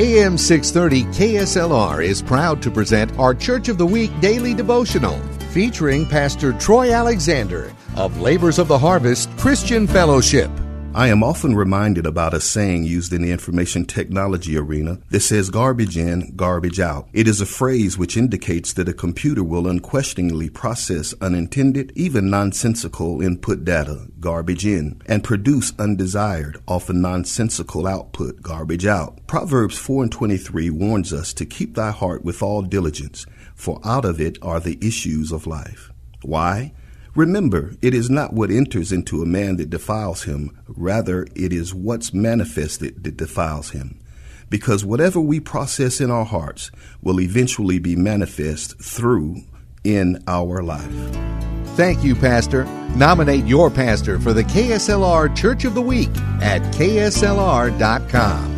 AM 630 KSLR is proud to present our Church of the Week daily devotional featuring Pastor Troy Alexander of Labors of the Harvest Christian Fellowship. I am often reminded about a saying used in the information technology arena that says garbage in, garbage out. It is a phrase which indicates that a computer will unquestioningly process unintended, even nonsensical input data, garbage in, and produce undesired, often nonsensical output, garbage out. Proverbs 4 and 23 warns us to keep thy heart with all diligence, for out of it are the issues of life. Why? Remember, it is not what enters into a man that defiles him, rather, it is what's manifested that defiles him. Because whatever we process in our hearts will eventually be manifest through in our life. Thank you, Pastor. Nominate your pastor for the KSLR Church of the Week at KSLR.com.